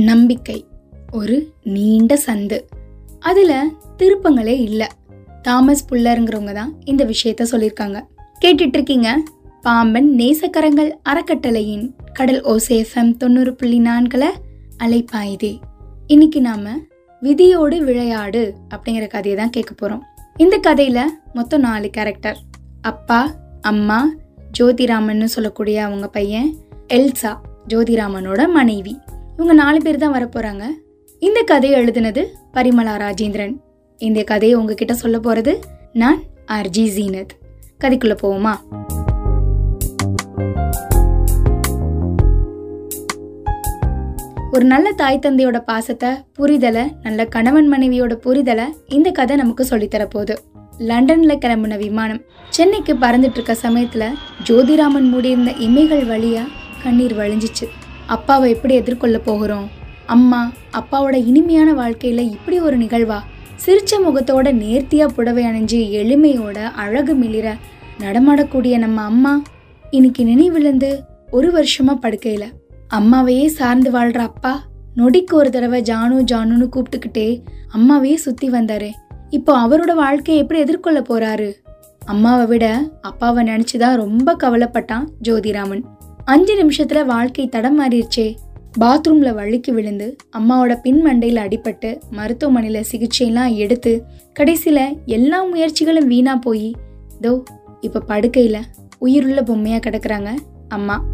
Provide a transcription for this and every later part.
நம்பிக்கை ஒரு நீண்ட சந்து. அதில் திருப்பங்களே இல்லை. தாமஸ் புல்லருங்கிறவங்க தான் இந்த விஷயத்த சொல்லியிருக்காங்க கேட்டுட்டு இருக்கீங்க பாம்பன் நேசக்கரங்கள் அறக்கட்டளையின் கடல் ஓசேஃபம் தொண்ணூறு புள்ளி நான்கில் அலைப்பாயுதே. இன்னைக்கு நாம விதியோடு விளையாடு அப்படிங்கிற கதையை தான் கேட்க போகிறோம் இந்த கதையில் மொத்தம் நாலு கேரக்டர் அப்பா அம்மா ஜோதிராமன் சொல்லக்கூடிய அவங்க பையன் எல்சா ஜோதிராமனோட மனைவி. இவங்க நாலு பேர் தான் வரப்போறாங்க இந்த கதையை எழுதினது பரிமலா ராஜேந்திரன். இந்த கதையை உங்ககிட்ட சொல்ல போறது நான் ஆர்ஜி ஜீனத். கதைக்குள்ள போவோமா? ஒரு நல்ல தாய் தந்தையோட பாசத்தை புரிதலை நல்ல கணவன் மனைவியோட புரிதலை இந்த கதை நமக்கு சொல்லித்தரப்போகுது. லண்டன்ல கிளம்புன விமானம் சென்னைக்கு பறந்துட்டு இருக்க சமயத்துல ஜோதிராமன் மூடியிருந்த இமைகள் வழியா கண்ணீர் வழிஞ்சிச்சு. அப்பாவை எப்படி எதிர்கொள்ள போகிறோம்? அம்மா அப்பாவோட இனிமையான வாழ்க்கையில் இப்படி ஒரு நிகழ்வா? சிரிச்ச முகத்தோட நேர்த்தியாக புடவை அணிஞ்சு எளிமையோட அழகு மிளிர நடமாடக்கூடிய நம்ம அம்மா இன்னைக்கு நினைவிழந்து ஒரு வருஷமா படுக்கையில். அம்மாவையே சார்ந்து வாழ்கிற அப்பா நொடிக்கு ஒரு தடவை ஜானு ஜானுன்னு கூப்பிட்டுக்கிட்டே அம்மாவையே சுற்றி வந்தாரு. இப்போ அவரோட வாழ்க்கையை எப்படி எதிர்கொள்ள போறாரு? அம்மாவை விட அப்பாவை நினைச்சுதான் ரொம்ப கவலைப்பட்டான் ஜோதிராமன். அஞ்சு நிமிஷத்துல வாழ்க்கை தடம் மாறிடுச்சே. பாத்ரூம்ல வழுக்கி விழுந்து அம்மாவோட பின் மண்டையில அடிபட்டு மருத்துவமனையில சிகிச்சையெல்லாம் எடுத்து கடைசியில எல்லா முயற்சிகளும் வீணா போய் தோ இப்ப படுக்கையில உயிருள்ள பொம்மையா கிடக்குறாங்க அம்மா.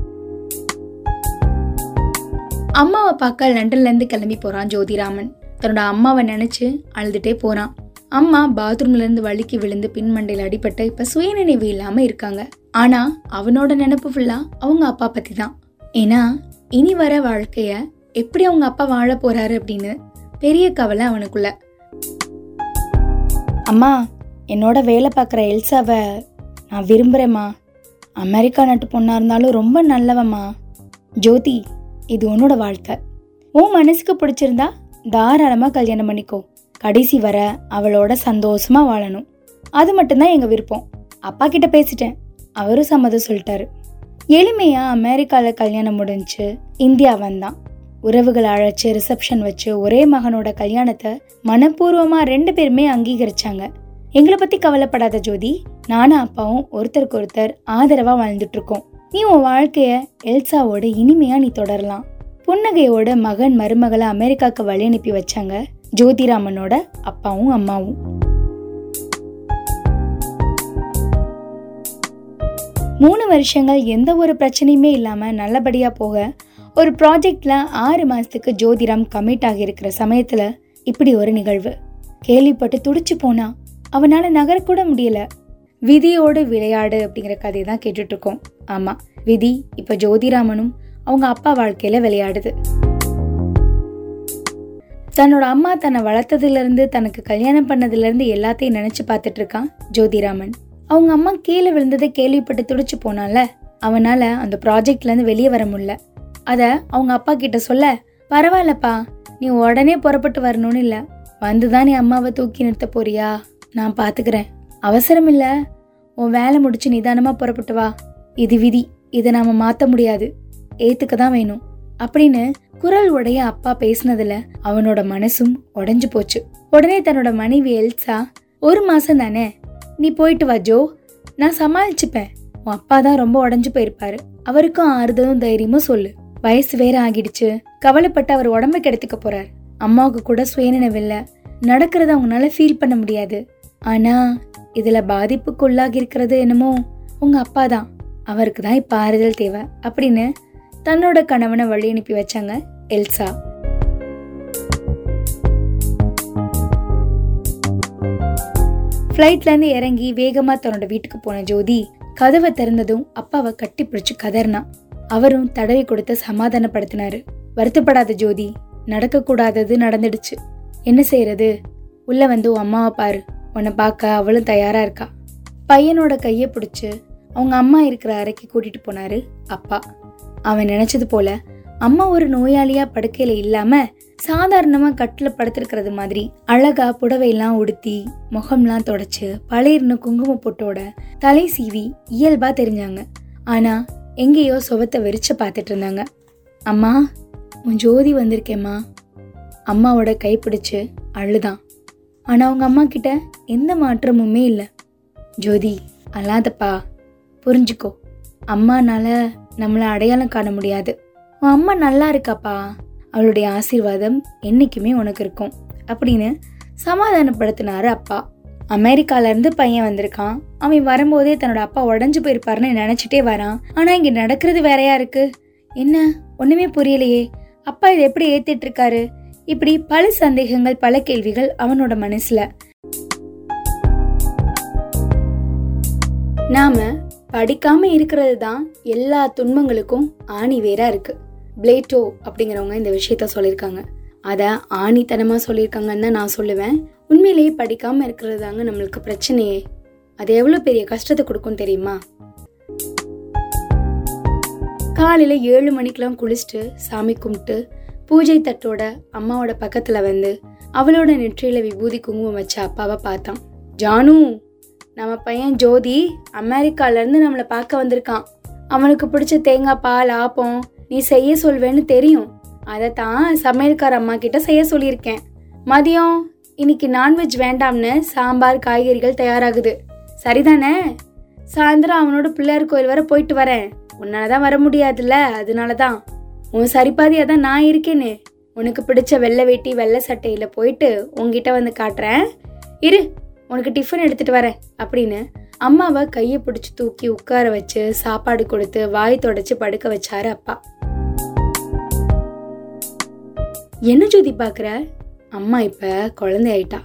அம்மாவை பார்க்க லண்டன்ல இருந்து கிளம்பி போறான் ஜோதிராமன். தன்னோட அம்மாவை நினைச்சு அழுதுட்டே போறான். அம்மா பாத்ரூம்ல இருந்து வழுக்கி விழுந்து பின்மண்டையில் அடிபட்டு இப்ப சுயநினைவு இல்லாம இருக்காங்க. ஆனா அவனோட நினப்பு ஃபுல்லா அவங்க அப்பா பத்தி தான் ஏன்னா இனி வர வாழ்க்கைய எப்படி அவங்க அப்பா வாழ போறாரு அப்படின்னு பெரிய கவலை அவனுக்குள்ள. அம்மா என்னோட வேலை பார்க்குற எல்சாவை நான் விரும்புகிறேம்மா அமெரிக்கா நாட்டு பொண்ணாக இருந்தாலும் ரொம்ப நல்லவம்மா. ஜோதி இது உன்னோட வாழ்க்கை. உன் மனசுக்கு பிடிச்சிருந்தா தாராளமாக கல்யாணம் பண்ணிக்கோ. கடைசி வர அவளோட சந்தோஷமா வாழணும். அது மட்டும்தான் எங்க விருப்பம். அப்பா கிட்ட பேசிட்டேன். அவரும் சம்மதம் சொல்லிட்டாரு. எளிமையா அமெரிக்காவில் கல்யாணம் முடிஞ்சு இந்தியா வந்தான். உறவுகளை அழைச்சி ரிசப்ஷன் வச்சு ஒரே மகனோட கல்யாணத்தை மனப்பூர்வமா ரெண்டு பேருமே அங்கீகரிச்சாங்க. எங்களை பத்தி கவலைப்படாத ஜோதி நானும் அப்பாவும் ஒருத்தருக்கு ஒருத்தர் ஆதரவா வாழ்ந்துட்டு இருக்கோம். நீ உன் வாழ்க்கைய எல்சாவோட இனிமையா நீ தொடரலாம். புன்னகையோட மகன் மருமகளை அமெரிக்காவுக்கு வழி அனுப்பி வச்சாங்க ஜோதிராமனோட அப்பாவும் அம்மாவும். மூணு வருஷங்கள் எந்த ஒரு பிரச்சனையுமே இல்லாமல் நல்லபடியாக போக ஒரு ப்ராஜெக்டில் ஆறு மாதத்துக்கு ஜோதிராம் கமிட் ஆகியிருக்கிற சமயத்தில் இப்படி ஒரு நிகழ்வு. கேள்விப்பட்டு துடிச்சு போனா அவனால் நகரக்கூட முடியல. விதியோடு விளையாடு அப்படிங்கிற கதையை தான் கேட்டுட்டு இருக்கோம் விதி இப்போ ஜோதிராமனும் அவங்க அப்பா வாழ்க்கையில் விளையாடுது. தன்னோட அம்மா தன்னை வளர்த்ததுலேருந்து தனக்கு கல்யாணம் பண்ணதுலேருந்து எல்லாத்தையும் நினச்சி பார்த்துட்ருக்கான் ஜோதிராமன். அவங்க அம்மா கீழே விழுந்ததை கேள்விப்பட்டு துடிச்சு போனால அவனால அந்த ப்ராஜெக்ட்லேருந்து வெளியே வர முடியல. அதை அவங்க அப்பா கிட்ட சொல்ல பரவாயில்லப்பா நீ உடனே புறப்பட்டு வரணும்னு இல்லை. வந்துதான் நீ அம்மாவை தூக்கி நிறுத்த போறியா? நான் பார்த்துக்கிறேன் அவசரம் இல்லை. உன் வேலை முடிச்சு நிதானமாக புறப்பட்டு வா. இது விதி. இதை நாம் மாற்ற முடியாது. ஏத்துக்க தான் வேணும். அப்படின்னு குரல் உடைய அப்பா பேசினதுல அவனோட மனசும் உடஞ்சு போச்சு. உடனே தன்னோட மனைவி எல்சா ஒரு மாசம் தானே? நீ போயிட்டு வா ஜோ. நான் சமாளிச்சுப்பேன். உன் அப்பா தான் ரொம்ப உடஞ்சு போயிருப்பாரு. அவருக்கும் ஆறுதலும் தைரியமும் சொல்லு. வயசு வேற ஆகிடுச்சு. கவலைப்பட்டு அவர் உடம்ப கெடுத்துக்க போறார். அம்மாவுக்கு கூட சுயநினைவில்லை. நடக்கிறத அவங்களால ஃபீல் பண்ண முடியாது. ஆனா இதுல பாதிப்புக்குள்ளாகி இருக்கிறது என்னமோ உங்க அப்பா தான். அவருக்கு தான் இப்ப ஆறுதல் தேவை. அப்படின்னு தன்னோட கணவனை வழி அனுப்பி வச்சாங்க எல்சா. ஃப்ளைட்லேருந்து இறங்கி வேகமாக தன்னோட வீட்டுக்கு போன ஜோதி கதவை திறந்ததும் அப்பாவை கட்டி பிடிச்சி கதறினான் அவரும் தடவி கொடுத்து சமாதானப்படுத்தினாரு. வருத்தப்படாத ஜோதி நடக்கக்கூடாதது நடந்துடுச்சு. என்ன செய்யறது உள்ள வந்து உன் அம்மாவை பாரு. உன்னை பார்க்க அவளும் தயாரா இருக்கா? பையனோட கையை பிடிச்சி அவங்க அம்மா இருக்கிற அறைக்கு கூட்டிட்டு போனாரு அப்பா. அவன் நினைச்சது போல அம்மா ஒரு நோயாளியா படுக்கையில இல்லாம சாதாரணமாக கட்டில் படுத்திருக்கிறது மாதிரி அழகா புடவையெல்லாம் உடுத்தி முகம்லாம் தொடச்சு பழையர்னு குங்கும பொட்டோட தலை சீவி இயல்பாக தெரிஞ்சாங்க. ஆனால் எங்கேயோ சுவத்தை வெறிச்சு பார்த்துட்டு இருந்தாங்க. அம்மா உன் ஜோதி வந்திருக்கேம்மா. அம்மாவோட கைப்பிடிச்சு அழுதான். ஆனால் அவங்க அம்மா கிட்ட எந்த மாற்றமுமே இல்லை. ஜோதி அல்லாதப்பா புரிஞ்சுக்கோ. அம்மானால நம்மளை அடையாளம் காண முடியாது. உன் அம்மா நல்லா இருக்காப்பா. அவளுடைய ஆசீர்வாதம் என்றைக்குமே உனக்கு இருக்கும் அப்படின்னு சமாதானப்படுத்தினாரு அப்பா. அமெரிக்காலேருந்து பையன் வந்திருக்கான். அவன் வரும்போதே தன்னோட அப்பா உடஞ்சு போயிருப்பாருன்னு நினச்சிட்டே வரான். ஆனால் இங்கே நடக்கிறது வேறையா இருக்கு. என்ன? ஒன்றுமே புரியலையே. அப்பா இதை எப்படி ஏற்றிட்டு இருக்காரு இப்படி பல சந்தேகங்கள் பல கேள்விகள் அவனோட மனசுல. நாம படிக்காம இருக்கிறது தான் எல்லா துன்பங்களுக்கும் ஆணி வேறா இருக்குது பிளேட்டோ அப்படிங்கிறவங்க இந்த விஷயத்த சொல்லியிருக்காங்க. அதை ஆணித்தனமாக சொல்லியிருக்காங்கன்னு தான் நான் சொல்லுவேன். உண்மையிலேயே படிக்காமல் இருக்கிறது தாங்க நம்மளுக்கு பிரச்சனையே. அது எவ்வளோ பெரிய கஷ்டத்தை கொடுக்கும் தெரியுமா? காலையில் ஏழு மணிக்கெலாம் குளிச்சுட்டு சாமி கும்பிட்டு பூஜை தட்டோட அம்மாவோட பக்கத்தில் வந்து அவளோட நெற்றியில் விபூதி குங்குமம் வச்ச அப்பாவை பார்த்தான். ஜானு நம்ம பையன் ஜோதி அமெரிக்காலேருந்து நம்மளை பார்க்க வந்திருக்கான். அவனுக்கு பிடிச்ச தேங்காய் பால் ஆப்பம் நீ செய்ய சொல்வேன்னு தெரியும். அதை தான் சமையல்கார அம்மா கிட்ட செய்ய சொல்லியிருக்கேன். மதியம் இன்னைக்கு நான்வெஜ் வேண்டாம்னு சாம்பார் காய்கறிகள் தயாராகுது. சரிதானே? சாயந்தரம் அவனோட பிள்ளையார் கோயில் வர போயிட்டு வரேன். உன்னாலதான் வர முடியாதுல்ல அதனால தான் உன் சரிபாதியா தான் நான் இருக்கேன்னு உனக்கு பிடிச்ச வெள்ளை வேட்டி வெள்ளை சட்டையில போயிட்டு உங்ககிட்ட வந்து காட்டுறேன். இரு உனக்கு டிஃபன் எடுத்துட்டு வரேன் அப்படின்னு அம்மாவை கையை பிடிச்சி தூக்கி உட்கார வச்சு சாப்பாடு கொடுத்து வாய் தொடச்சி படுக்க வச்சாரு அப்பா. என்ன ஜோதி பார்க்குற? அம்மா இப்போ குழந்தை ஆயிட்டா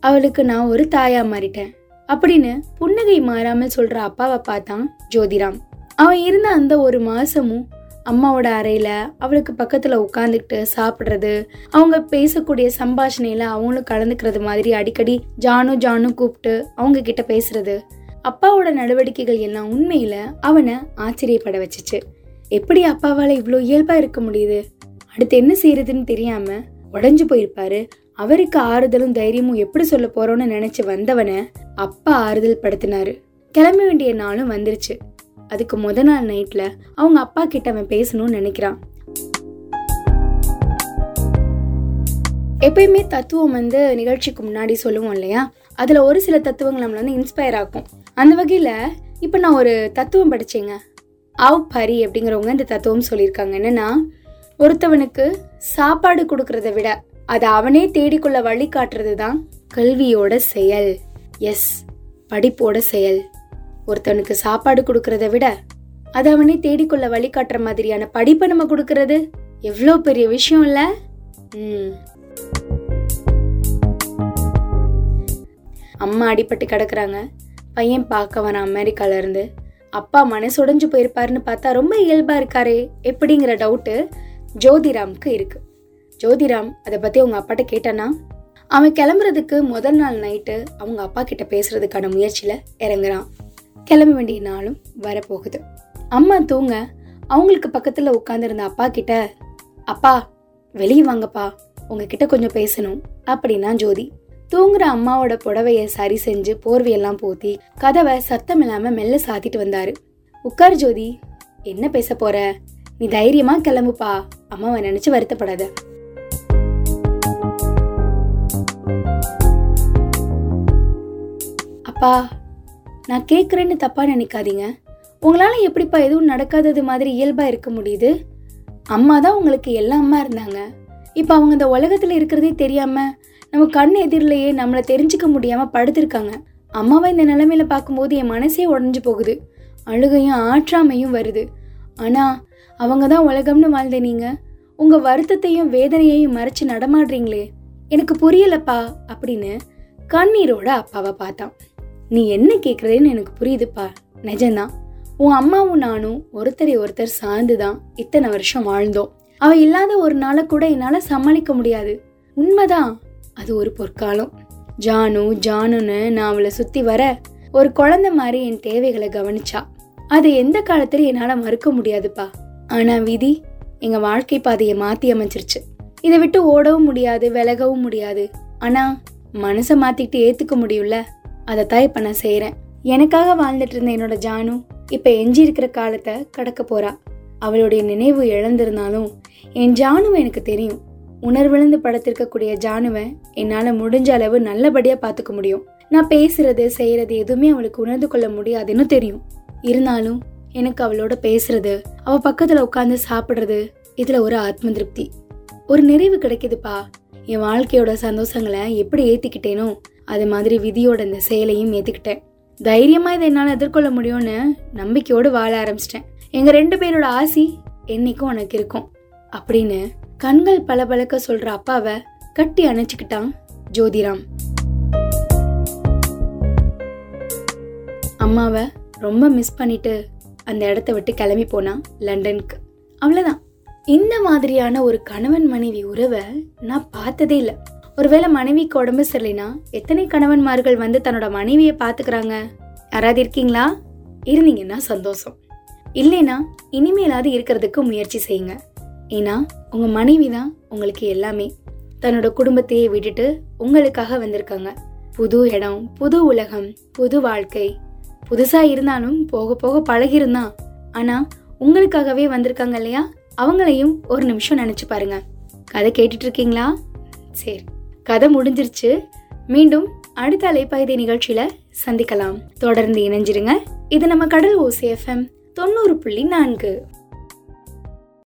அவளுக்கு நான் ஒரு தாயா மாறிட்டேன். அப்படின்னு புன்னகை மாறாமல் சொல்கிற அப்பாவை பார்த்தான் ஜோதிராம். அவன் இருந்த அந்த ஒரு மாசமும் அம்மாவோட அறையில அவளுக்கு பக்கத்துல உட்காந்துக்கிட்டு சாப்பிட்றது அவங்க பேசக்கூடிய சம்பாஷணையில அவங்களும் கலந்துக்கிறது மாதிரி அடிக்கடி ஜானு ஜானு கூப்பிட்டு அவங்க கிட்ட பேசுறது. அப்பாவோட நடவடிக்கைகள் எல்லாம் உண்மையில அவனை ஆச்சரியப்பட வச்சுச்சு. எப்படி அப்பாவால இவ்வளோ இயல்பா இருக்க முடியுது? அடுத்து என்ன செய்யறதுன்னு தெரியாம உடஞ்சு போயிருப்பாரு. அவருக்கு ஆறுதலும் தைரியமும் எப்படி சொல்ல போறோம்னு நினைச்சு வந்தவனை அப்பா ஆறுதல் படுத்தினாரு. கிளம்ப வேண்டிய நாளும் வந்துருச்சு. அதுக்கு முத நாள் நைட்ல அவங்க அப்பா கிட்ட அவன் பேசணும்னு நினைக்கிறான். எப்பயுமே தத்துவம் வந்து நிகழ்ச்சிக்கு முன்னாடி சொல்லுவோம் இல்லையா? அதுல ஒரு சில தத்துவங்கள் நம்மள வந்து இன்ஸ்பயர் ஆகும் அந்த வகையில இப்ப நான் ஒரு தத்துவம் படிச்சேங்க. ஆவ் பரி அப்படிங்கிறவங்க இந்த தத்துவம் சொல்லியிருக்காங்க. என்னன்னா ஒருத்தவனுக்கு சாப்பாடு கொடுக்கறத விட அதை அவனே தேடிக்கொள்ள வழி காட்டுறது தான் கல்வியோட செயல். எஸ் படிப்போட செயல். ஒருத்தவனுக்கு சாப்பாடு கொடுக்கறத விட அதை அவனே தேடிக்கொள்ள வழி காட்டுற மாதிரியான படிப்பை நம்ம கொடுக்கறது எவ்வளோ பெரிய விஷயம் இல்லை? ம். அம்மா அடிபட்டு கிடக்குறாங்க. பையன் பார்க்க வரான் அமெரிக்கால இருந்து. அப்பா மனசுடைஞ்சு போயிருப்பாருன்னு பார்த்தா ரொம்ப இயல்பா இருக்காரே. எப்படிங்கிற டவுட்டு ஜோதிராம்க்கு இருக்கு. ஜோதிராம் அதை பத்தி அவங்க அப்பாட்ட கேட்டானா அவன் கிளம்புறதுக்கு முதல் நாள் நைட்டு அவங்க அப்பா கிட்ட பேசுறதுக்கான முயற்சியில இறங்குறான். கிளம்ப வேண்டிய நாளும் வரப்போகுது. அம்மா தூங்க அவங்களுக்கு பக்கத்துல உட்காந்துருந்த அப்பா கிட்ட அப்பா வெளியே வாங்கப்பா உங்ககிட்ட கொஞ்சம் பேசணும் அப்படின்னா ஜோதி. தூங்குற அம்மாவோட புடவைய சரி செஞ்சு போர்வையெல்லாம் போத்தி கதவை சத்தம் இல்லாம மெல்ல சாத்திட்டு வந்தாரு. உட்கார் ஜோதி என்ன பேச போற? நீ தைரியமா கிளம்புப்பா. அம்மாவை நினைச்சு வருத்தப்படாத. அப்பா நான் கேட்குறேன்னு தப்பா நினைக்காதீங்க. உங்களால எப்படிப்பா எதுவும் நடக்காதது மாதிரி இயல்பா இருக்க முடியுது? அம்மா தான் உங்களுக்கு எல்லா அம்மா இருந்தாங்க. இப்போ அவங்க இந்த உலகத்துல இருக்கிறதே தெரியாம நம்ம கண் எதிரிலேயே நம்மளை தெரிஞ்சுக்க முடியாம படுத்திருக்காங்க. அம்மாவை இந்த நிலைமையில பார்க்கும்போது என் மனசே உடஞ்சு போகுது. அழுகையும் ஆற்றாமையும் வருது. ஆனா அவங்க தான் உலகம்னு வாழ்ந்த நீங்க. உங்க வருத்தத்தையும் வேதனையையும் மறைச்சு நடமாடுறீங்களே. எனக்கு புரியலப்பா அப்படின்னு கண்ணீரோட அப்பாவை பார்த்தான். நீ என்ன கேட்குறதுன்னு எனக்கு புரியுதுப்பா. நிஜம்தான். உன் அம்மாவும் நானும் ஒருத்தரை ஒருத்தர் சார்ந்துதான் இத்தனை வருஷம் வாழ்ந்தோம். அவ இல்லாத ஒரு நாளை கூட என்னால் சமாளிக்க முடியாது. உண்மைதான். அது ஒரு பொற்காலம். ஜானு ஜானுன்னு நான் அவளை சுற்றி வர ஒரு குழந்தை மாதிரி என் தேவைகளை கவனிச்சா. அது எந்த காலத்துல என்னால் மறுக்க முடியாதுப்பா. ஆனால் விதி எங்கள் வாழ்க்கை பாதையை மாற்றி அமைச்சிருச்சு இதை விட்டு ஓடவும் முடியாது விலகவும் முடியாது. ஆனால் மனசை மாற்றிக்கிட்டு ஏற்றுக்க முடியும்ல? அதை தான் இப்போ நான் செய்கிறேன் எனக்காக வாழ்ந்துட்டு இருந்த என்னோட ஜானு இப்போ எஞ்சி இருக்கிற காலத்தை கடக்க போறா. அவளுடைய நினைவு இழந்திருந்தாலும் என் ஜானுவை எனக்கு தெரியும். உணர்விழந்து படத்திருக்கக்கூடிய ஜானுவை என்னால் முடிஞ்ச அளவு நல்லபடியாக பார்த்துக்க முடியும். நான் பேசுறது செய்யறது எதுவுமே அவளுக்கு உணர்ந்து கொள்ள முடியாதுன்னு தெரியும். இருந்தாலும் எனக்கு அவளோட பேசுறது அவ பக்கத்துல உட்காந்து சாப்பிடுறது இதுல ஒரு ஆத்ம திருப்தி ஒரு நிறைவு கிடைக்குதுப்பா. என் வாழ்க்கையோட சந்தோஷங்களை எப்படி ஏத்திக்கிட்டேனோ அது மாதிரி விதியோட இந்த செயலையும் ஏத்துக்கிட்டேன். தைரியமா இதை என்னால எதிர்கொள்ள முடியும்னு நம்பிக்கையோடு வாழ ஆரம்பிச்சிட்டேன். எங்க ரெண்டு பேரோட ஆசி என்னைக்கும் உனக்கு இருக்கும். அப்படின்னு கண்கள் பளபளக்க சொல்ற அப்பாவை கட்டி அணைச்சுக்கிட்டான் ஜோதிராம். அம்மாவை ரொம்ப மிஸ் பண்ணிட்டு அந்த இடத்த விட்டு கிளம்பி போனான் லண்டனுக்கு. அவ்வளோதான் இந்த மாதிரியான ஒரு கணவன் மனைவி உறவை நான் பார்த்ததே இல்லை. ஒருவேளை மனைவிக்கு உடம்பு சரியில்லைனா எத்தனை கணவன்மார்கள் வந்து தன்னோட மனைவியை பார்த்துக்கிறாங்க? யாராவது இருக்கீங்களா? இருந்தீங்கன்னா சந்தோஷம். இல்லைனா இனிமேலாவது இருக்கிறதுக்கு முயற்சி செய்யுங்க. ஏன்னா உங்கள் மனைவி தான் உங்களுக்கு எல்லாமே. தன்னோட குடும்பத்தையே விட்டுட்டு உங்களுக்காக வந்திருக்காங்க. புது இடம் புது உலகம் புது வாழ்க்கை புதுசாக இருந்தாலும் போக போக பழகிருந்தான். ஆனால் உங்களுக்காகவே வந்திருக்காங்க இல்லையா? அவங்களையும் ஒரு நிமிஷம் நினச்சி பாருங்க. கதை கேட்டுட்டு இருக்கீங்களா? சரி கதை முடிஞ்சிருச்சு. மீண்டும் அடுத்த அலைப்பாய்தி நிகழ்ச்சியில் சந்திக்கலாம். தொடர்ந்து இணைஞ்சிருங்க. இது நம்ம கடல் ஓசி எஃப்எம் தொண்ணூறு புள்ளி நான்கு.